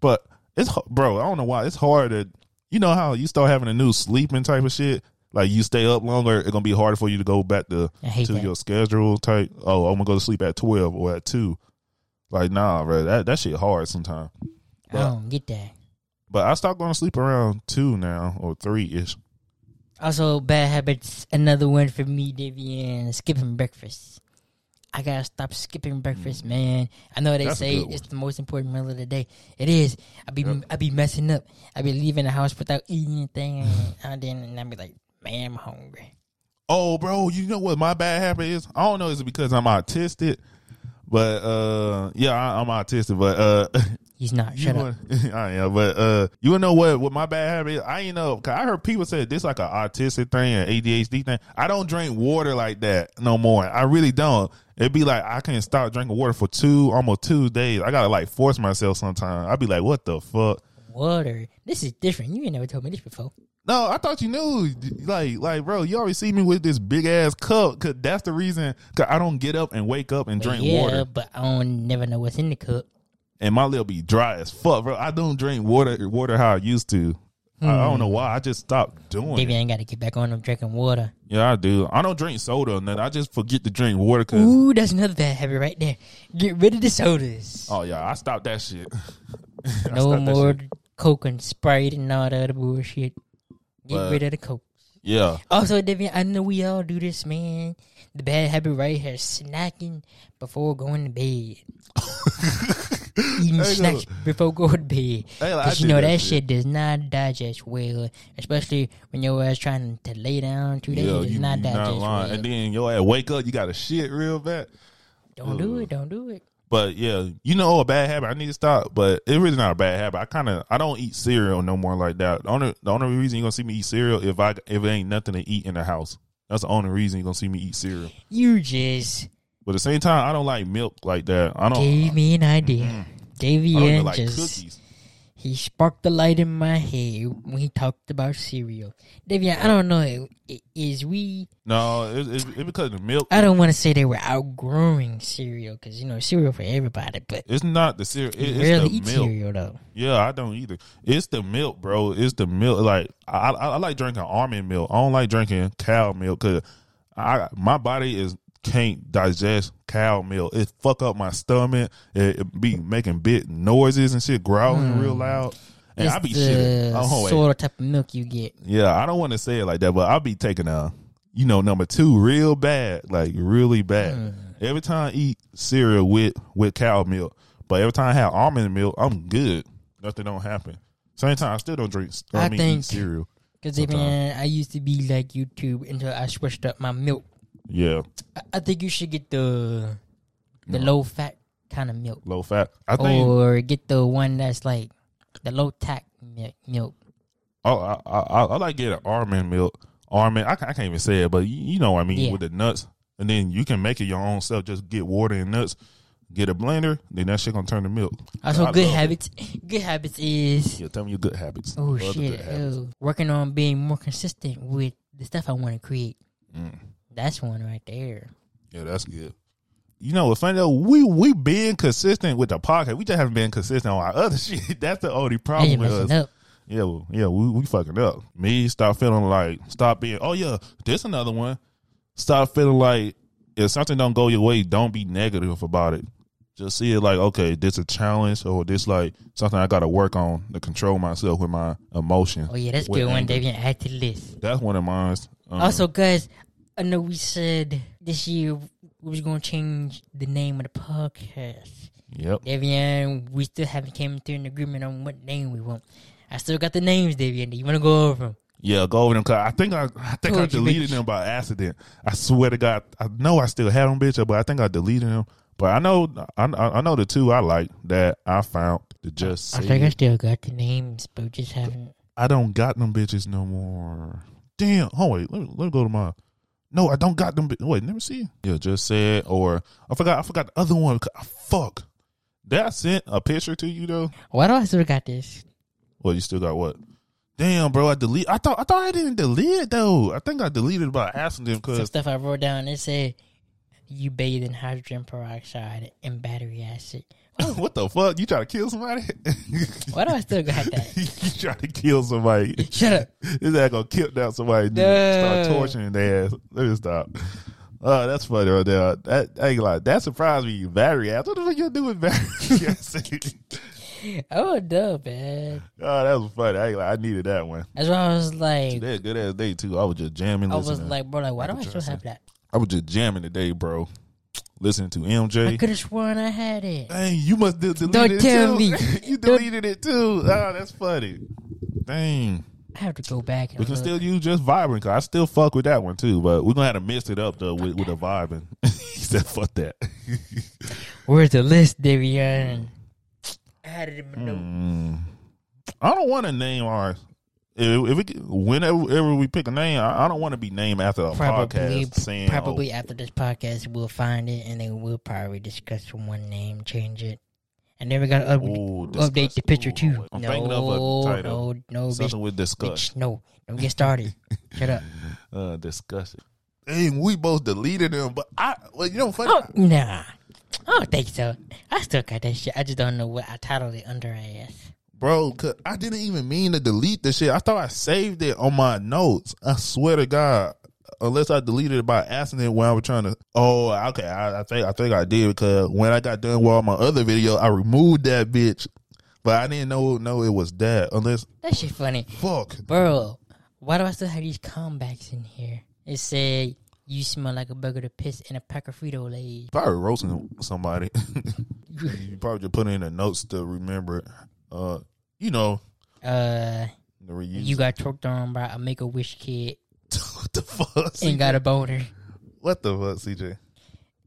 Speaker 2: But it's bro. I don't know why it's hard to. You know how you start having a new sleeping type of shit. Like you stay up longer, it's gonna be harder for you to go back to to
Speaker 1: that.
Speaker 2: your schedule type. Oh, I'm gonna go to sleep at twelve or at two. Like nah, bro. That that shit hard sometimes.
Speaker 1: I don't get that.
Speaker 2: But I stopped going to sleep around two now or three ish.
Speaker 1: Also, bad habits. Another one for me, Davian, skipping breakfast. I gotta stop skipping breakfast, man. I know they
Speaker 2: Mm. That's
Speaker 1: say
Speaker 2: one.
Speaker 1: it's the most important meal of the day. It is. I be
Speaker 2: Yep.
Speaker 1: I be messing up. I be leaving the house without eating anything, and then and I be like, man, I'm hungry.
Speaker 2: Oh, bro, you know what my bad habit is? I don't know. Is it because I'm autistic? But uh, yeah, I, I'm autistic. But uh,
Speaker 1: He's not. Shut up.
Speaker 2: wanna- I am. But uh, you know what? What my bad habit? Is? I ain't know. Cause I heard people say this like an autistic thing, an ADHD thing. I don't drink water like that no more. I really don't. It'd be like I can't stop drinking water for two, almost two days. I gotta like force myself sometimes. I'd be like, what the fuck?
Speaker 1: Water. This is different. You ain't never told me this before.
Speaker 2: No, I thought you knew. Like, like, bro, you always see me with this big ass cup. Cause that's the reason. Cause I don't get up and wake up and drink water.
Speaker 1: yeah,
Speaker 2: water,
Speaker 1: but I don't never know what's in the cup.
Speaker 2: and my lip be dry as fuck, bro. I don't drink water, water how I used to. I, I don't hmm. know why. I just stopped doing
Speaker 1: Maybe
Speaker 2: it.
Speaker 1: I ain't got to get back on them drinking water.
Speaker 2: Yeah, I do. I don't drink soda or nothing. I just forget to drink water. Cause
Speaker 1: Ooh, that's another bad habit right there. Get rid of the sodas.
Speaker 2: oh yeah, I stopped that shit.
Speaker 1: No more
Speaker 2: shit.
Speaker 1: Coke and Sprite and all that other bullshit. Get
Speaker 2: But-
Speaker 1: rid of the Coke.
Speaker 2: Yeah,
Speaker 1: Also, Devian, I know we all do this, man. The bad habit right here, snacking before going to bed. Eating
Speaker 2: Hey,
Speaker 1: snacks before going to bed.
Speaker 2: Hey,
Speaker 1: Because you know
Speaker 2: that
Speaker 1: that
Speaker 2: shit.
Speaker 1: shit does not digest well. Especially when your ass trying to lay down two days.
Speaker 2: yeah,
Speaker 1: It does not digest
Speaker 2: not
Speaker 1: well.
Speaker 2: And then yo, ass wake up, you got to shit real bad.
Speaker 1: don't do it. Don't do it.
Speaker 2: But yeah, you know a bad habit. I need to stop, but it's really not a bad habit. I kind of I don't eat cereal no more like that. The only the only reason you are gonna see me eat cereal if I if it ain't nothing to eat in the house. That's the only reason you are gonna see me eat cereal.
Speaker 1: You just
Speaker 2: But at the same time, I don't like milk like that. I don't.
Speaker 1: gave me an idea. Mm-hmm.
Speaker 2: I
Speaker 1: Davey
Speaker 2: don't even
Speaker 1: and
Speaker 2: like
Speaker 1: just
Speaker 2: cookies.
Speaker 1: he sparked the light in my head when he talked about cereal. Davey, I don't know. Is we?
Speaker 2: No, it's it's it's because of the milk.
Speaker 1: I don't want to say they were outgrowing cereal because you know cereal for everybody, but
Speaker 2: It's not the cereal. It, it's
Speaker 1: rarely
Speaker 2: the
Speaker 1: eat
Speaker 2: milk.
Speaker 1: cereal though.
Speaker 2: Yeah, I don't either. It's the milk, bro. It's the milk. Like I, I, I like drinking almond milk. I don't like drinking cow milk because I my body is can't digest cow milk. It fuck up my stomach. It, it be making big noises and shit, growling real loud. And
Speaker 1: it's
Speaker 2: I be shitting. Oh,
Speaker 1: sort of type of milk you get.
Speaker 2: Yeah, I don't want to say it like that, but I'll be taking a, you know, number two real bad, like really bad.
Speaker 1: Hmm.
Speaker 2: Every time I eat cereal with with cow milk, but every time I have almond milk, I'm good. Nothing don't happen. Same time, I still don't drink. I,
Speaker 1: I
Speaker 2: mean,
Speaker 1: think-
Speaker 2: cereal.
Speaker 1: Because even I used to be like YouTube until I switched up my milk.
Speaker 2: Yeah,
Speaker 1: I, think you should get the the low fat kind of milk,
Speaker 2: low fat. I think.
Speaker 1: or get the one that's like the low tack milk. milk.
Speaker 2: oh, I, I, I like getting almond milk. Almond. I, can't- I can't even say it, but you, you know what I mean
Speaker 1: Yeah.
Speaker 2: with the nuts. And then you can make it your own self. Just get water and nuts. get a blender, then that shit gonna turn to milk.
Speaker 1: Also,
Speaker 2: I
Speaker 1: good
Speaker 2: love it.
Speaker 1: habits. Good habits is
Speaker 2: Yeah, tell me your good habits.
Speaker 1: oh shit,
Speaker 2: habits.
Speaker 1: working on being more consistent with the stuff I want to create.
Speaker 2: Mm.
Speaker 1: That's one right there.
Speaker 2: Yeah, that's good. You know what's funny though? We we been consistent with the podcast. We just haven't been consistent on our other shit. That's the only problem with us.
Speaker 1: up.
Speaker 2: Yeah, well, yeah, we, we fucking up. Me start feeling like stop being. Oh yeah, this another one. Stop feeling like if something don't go your way, don't be negative about it. Just see it like okay, this a challenge or this like something I got to work on to control myself with my emotions.
Speaker 1: Oh yeah, that's good one,
Speaker 2: anger.
Speaker 1: Davian. Add to the list.
Speaker 2: That's one of mine. Um,
Speaker 1: Also, guys, I know we said this year we was gonna change the name of the podcast.
Speaker 2: yep.
Speaker 1: Davian, we still haven't came to an agreement on what name we want. I still got the names, Davian. Do you want to go over them?
Speaker 2: Yeah, go over them. Cause I think I, I think I deleted them by accident. I swear to God, I know I still have them, bitch, but I think I deleted them. But I know, I, I know the two I like that I found to just
Speaker 1: I
Speaker 2: say.
Speaker 1: think I still got the names, but just haven't.
Speaker 2: I don't got them bitches no more. Damn. Oh wait, let me, let me go to my. No, I don't got them. Wait, let me see. Yeah, just said or I forgot. I forgot the other one. Ah, Fuck. Did I sent a picture to you though?
Speaker 1: Why do I still got this?
Speaker 2: Well, you still got what? Damn, bro, I delete. I thought I thought I didn't delete it though. I think I deleted by accident
Speaker 1: Some
Speaker 2: because
Speaker 1: stuff I wrote down. It said you bathe in hydrogen peroxide and battery acid.
Speaker 2: what the fuck? You try to kill somebody?
Speaker 1: Why do I still got that?
Speaker 2: you try to kill somebody?
Speaker 1: Shut up.
Speaker 2: Is that gonna kill down somebody? and Start torturing their ass. Let me stop. Oh, that's funny right there. That I ain't like that surprised me. Battery acid. What the fuck you do with battery?
Speaker 1: Oh no, man.
Speaker 2: oh, that was funny. I like I needed that one.
Speaker 1: That's why I was like,
Speaker 2: That good ass day too. I was just jamming.
Speaker 1: I was
Speaker 2: listening.
Speaker 1: like, bro, like, why do I
Speaker 2: Michael
Speaker 1: still have that?
Speaker 2: I was just jamming today, bro. Listening to
Speaker 1: I
Speaker 2: MJ.
Speaker 1: could have sworn I had it.
Speaker 2: Dang, you must have deleted
Speaker 1: Don't
Speaker 2: it
Speaker 1: tell
Speaker 2: too.
Speaker 1: me.
Speaker 2: you
Speaker 1: Don't-
Speaker 2: deleted it too. Oh, that's funny. Dang.
Speaker 1: I have to go back and
Speaker 2: We can
Speaker 1: look.
Speaker 2: still use just vibing. Cause I still fuck with that one too, but we're gonna have to mix it up though with, with the vibing. he said, "Fuck that."
Speaker 1: Where's the list, Davian? I had it in my notes.
Speaker 2: Mm. I don't want to name ours. If, if we, whenever we pick a name, I, don't want to be named after a
Speaker 1: Probably,
Speaker 2: podcast saying, oh,
Speaker 1: probably after this podcast, we'll find it and then we'll probably discuss one name, change it, and then we gotta up-
Speaker 2: Ooh,
Speaker 1: update the picture
Speaker 2: Ooh,
Speaker 1: too.
Speaker 2: I'm
Speaker 1: no,
Speaker 2: thinking of a title.
Speaker 1: no, no, bitch,
Speaker 2: Something with discuss.
Speaker 1: bitch, no, don't get started. Shut up.
Speaker 2: Uh, discuss it. Hey, we both deleted them, but I, well, you know, funny.
Speaker 1: Oh, nah, I don't think so. I still got that shit. I just don't know what I titled it under ass.
Speaker 2: Bro. Cause I didn't even mean to delete the shit. I thought I saved it on my notes. I swear to God, unless I deleted it by accident when I was trying to. Oh, okay. I, I think I think I did because when I got done with all my other video, I removed that bitch, but I didn't know know it was that. Unless
Speaker 1: That shit funny,
Speaker 2: fuck,
Speaker 1: bro. Why do I still have these comebacks in here? It said you smell like a burger to piss in a pack of Frito Lays.
Speaker 2: probably roasting somebody. you probably just put in the notes to remember it. Uh, you know,
Speaker 1: Uh, you got choked on by a Make a Wish kid
Speaker 2: what the fuck?
Speaker 1: and got a boner.
Speaker 2: What the fuck, CJ?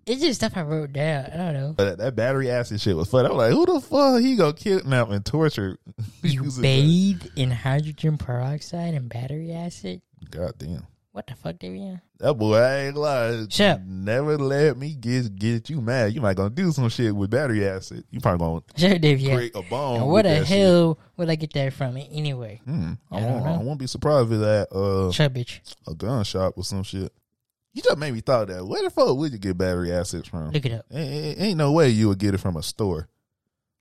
Speaker 1: It's just stuff I wrote down. I don't know.
Speaker 2: But that battery acid shit was fun. I'm like, who the fuck he gonna kidnap and torture?
Speaker 1: You bathe in hydrogen peroxide and battery acid.
Speaker 2: God damn.
Speaker 1: What the fuck, Davian?
Speaker 2: That boy, I ain't lying.
Speaker 1: Shut.
Speaker 2: Never let me get get you mad. You might gonna do some shit with battery acid. You probably gonna
Speaker 1: Sure, Davian.
Speaker 2: create a bomb.
Speaker 1: And where the
Speaker 2: that shit.
Speaker 1: hell would I get that from? Anyway,
Speaker 2: Hmm. I,
Speaker 1: I
Speaker 2: won't,
Speaker 1: know.
Speaker 2: I won't be surprised if that uh
Speaker 1: shut bitch.
Speaker 2: a gun shop or some shit. You just made me thought that. Where the fuck would you get battery acids from?
Speaker 1: Look it up.
Speaker 2: Ain't, ain't- ain't no way you would get it from a store,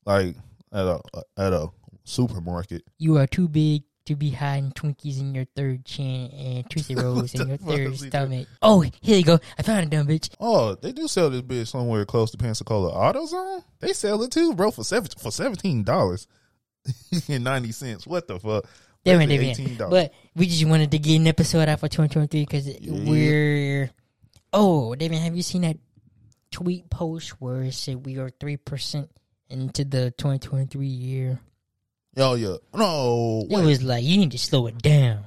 Speaker 2: like at a at a supermarket.
Speaker 1: You are too big to be hiding Twinkies in your third chin and Tootsie Rolls in your third stomach. Oh, here you go. I found a dumb bitch.
Speaker 2: Oh, they do sell this bitch somewhere close to Pensacola AutoZone. They sell it too, bro, for seven for seventeen dollars and ninety cents. What the fuck?
Speaker 1: It, Davian.
Speaker 2: $18.
Speaker 1: But we just wanted to get an episode out for 2023 because
Speaker 2: Yeah.
Speaker 1: we're. Oh, David, have you seen that tweet post where it said we are 3% into the 2023 year?
Speaker 2: Oh yeah, no,
Speaker 1: It was like, you need to slow it down.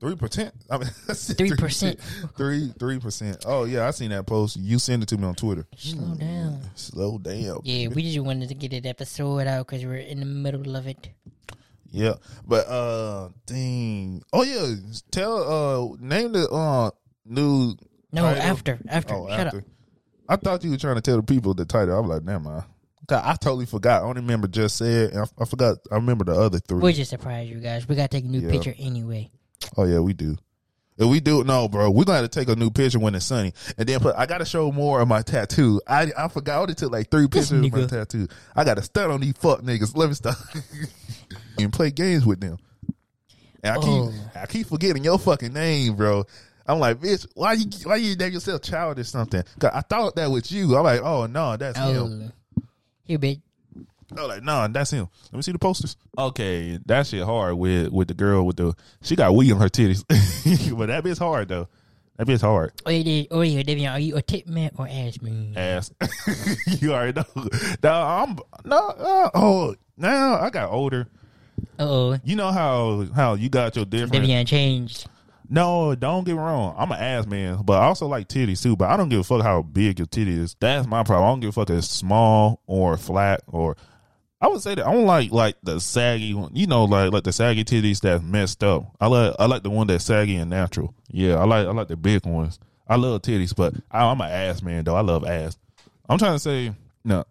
Speaker 2: three percent. I mean,
Speaker 1: 3%.
Speaker 2: three three percent. Oh yeah, I seen that post. You send it to me on Twitter.
Speaker 1: Slow down.
Speaker 2: Slow down.
Speaker 1: Yeah, we just wanted to get an episode out because we're in the middle of it.
Speaker 2: Yeah, but uh, dang. Oh yeah, tell uh, name the uh new.
Speaker 1: No,
Speaker 2: Title.
Speaker 1: after. After.
Speaker 2: Oh,
Speaker 1: Shut
Speaker 2: after.
Speaker 1: up.
Speaker 2: I thought you were trying to tell the people the title. I'm like, never mind. I totally forgot. I only remember just said. And I, I forgot. I remember the other three.
Speaker 1: We'll just surprised you guys. We gotta take a new
Speaker 2: Yeah.
Speaker 1: picture anyway.
Speaker 2: Oh yeah, we do. If we do, no, bro, we're gonna have to take a new picture when it's sunny, and then put. I gotta show more of my tattoo. I I forgot. I only took like three pictures of my tattoo. I got to stunt on these fuck niggas. Let me stop and play games with them. And I keep
Speaker 1: Oh.
Speaker 2: I keep forgetting your fucking name, bro. I'm like, bitch, why you why you name yourself child or something? 'Cause I thought that was you. I'm like, oh no, that's him.
Speaker 1: Oh. Here, bitch.
Speaker 2: I was like, no, that's him. Let me see the posters. Okay, that shit hard with with the girl with the she got weed on her titties, but that bit's hard though. That bit's hard.
Speaker 1: Oh, yeah, oh yeah, Devian, are you a tip man or ass man?
Speaker 2: Ass, you already know. No, I'm no. Uh, oh, now I got older.
Speaker 1: Uh oh,
Speaker 2: You know how how you got your different.
Speaker 1: Devian changed.
Speaker 2: No, don't get me wrong. I'm an ass man, but I also like titties too. But I don't give a fuck how big your titty is. That's my problem. I don't give a fuck if it's small or flat or. I would say that I don't like like the saggy one. You know, like like the saggy titties that's messed up. I like I like the one that's saggy and natural. Yeah, I like I like the big ones. I love titties, but I, I'm an ass man though. I love ass. I'm trying to say no.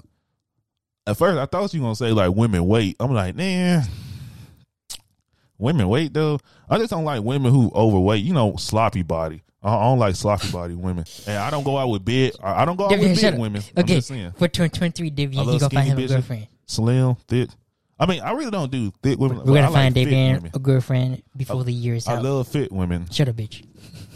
Speaker 2: At first, I thought you were gonna say like women wait. I'm like, man, women wait though. I just don't like women who overweight. You know, sloppy body. I I don't like sloppy body women, and I don't go out with big. I I don't go out with big women. I'm
Speaker 1: Okay,
Speaker 2: just saying,
Speaker 1: for 2023,
Speaker 2: I
Speaker 1: Devian, he
Speaker 2: love
Speaker 1: gonna find him a girlfriend.
Speaker 2: slim, thick. I mean, I really don't do thick women.
Speaker 1: We're gonna
Speaker 2: I
Speaker 1: find
Speaker 2: like
Speaker 1: a girlfriend before the year is
Speaker 2: I
Speaker 1: out.
Speaker 2: love fit women.
Speaker 1: Shut up, bitch.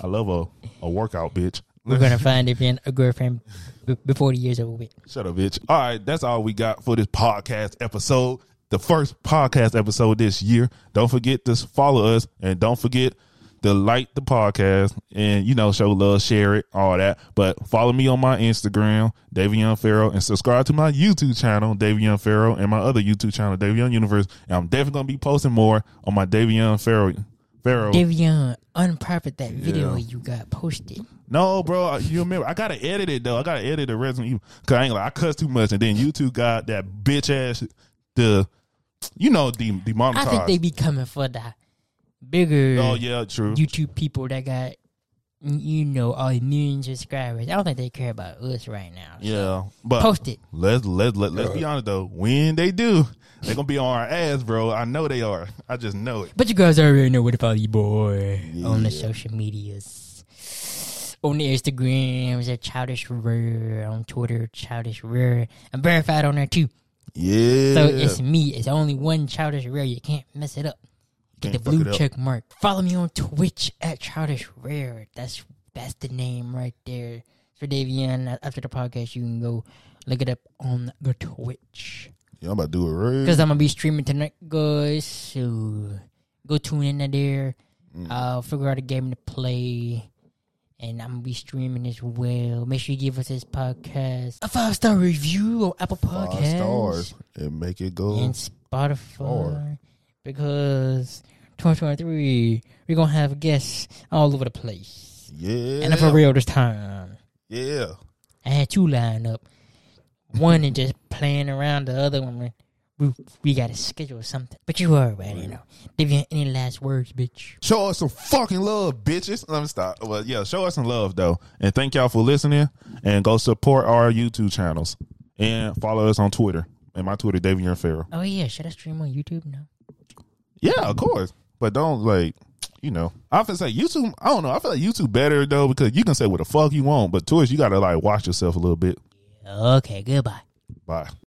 Speaker 2: I love a a workout bitch.
Speaker 1: We're gonna find Devian a girlfriend b- before the year's over with.
Speaker 2: Shut up, bitch. All right, that's all we got for this podcast episode. The first podcast episode this year. Don't forget to follow us and don't forget to like the podcast and you know show love, share it, all that. But follow me on my Instagram, Davion Farrell, and subscribe to my YouTube channel, Davion Farrell, and my other YouTube channel, Davion Universe. And I'm definitely gonna be posting more on my Davion Farrell. Farrell.
Speaker 1: Devian, unprivate that video
Speaker 2: Yeah.
Speaker 1: you got posted.
Speaker 2: No, bro, you remember I gotta edit it though. I gotta edit the Resident Evil because I ain't like I cuss too much, and then YouTube got that bitch ass the, you know, the
Speaker 1: the
Speaker 2: mom.
Speaker 1: I think they be coming for the bigger
Speaker 2: oh yeah, true.
Speaker 1: YouTube people that got you know all millions of subscribers. I don't think they care about us right now.
Speaker 2: yeah, but
Speaker 1: Post it.
Speaker 2: let's let let let's be honest though. When they do, they gonna be on our ass, bro. I know they are. I just know it.
Speaker 1: But you guys already know where to follow you, boy. On the social medias. On the Instagrams at Childish Rare. On Twitter, Childish Rare. I'm verified on there too.
Speaker 2: Yeah.
Speaker 1: So it's me. It's only one Childish Rare. You can't mess it up. Get the blue check mark. Follow me on Twitch at Childish Rare. That's that's the name right there. For Davian, after the podcast, you can go look it up on the Twitch.
Speaker 2: Yeah, I'm about to do it right.
Speaker 1: Because I'm to be streaming tonight, guys. So go tune in there.
Speaker 2: Mm.
Speaker 1: I'll figure out a game to play. And I'm to be streaming as well. Make sure you give us this podcast a five star review on Apple
Speaker 2: Five
Speaker 1: Podcasts
Speaker 2: stars and make it go.
Speaker 1: and Spotify. Because 2023, we're to have guests all over the place.
Speaker 2: yeah.
Speaker 1: And for real this time.
Speaker 2: Yeah.
Speaker 1: I had two lined up. One and just playing around. The other one, we, we got to schedule something. But you already know. If you any last words, bitch.
Speaker 2: Show us some fucking love, bitches. Let me stop. Well, yeah, show us some love though, and thank y'all for listening. And go support our YouTube channels and follow us on Twitter. And my Twitter, Davion Farrell.
Speaker 1: Oh yeah, should I stream on YouTube now?
Speaker 2: Yeah, of course, but don't like, you know. I often say YouTube. I don't know. I feel like YouTube better though because you can say what the fuck you want, but Twitch you gotta like watch yourself a little bit.
Speaker 1: Okay, goodbye.
Speaker 2: Bye.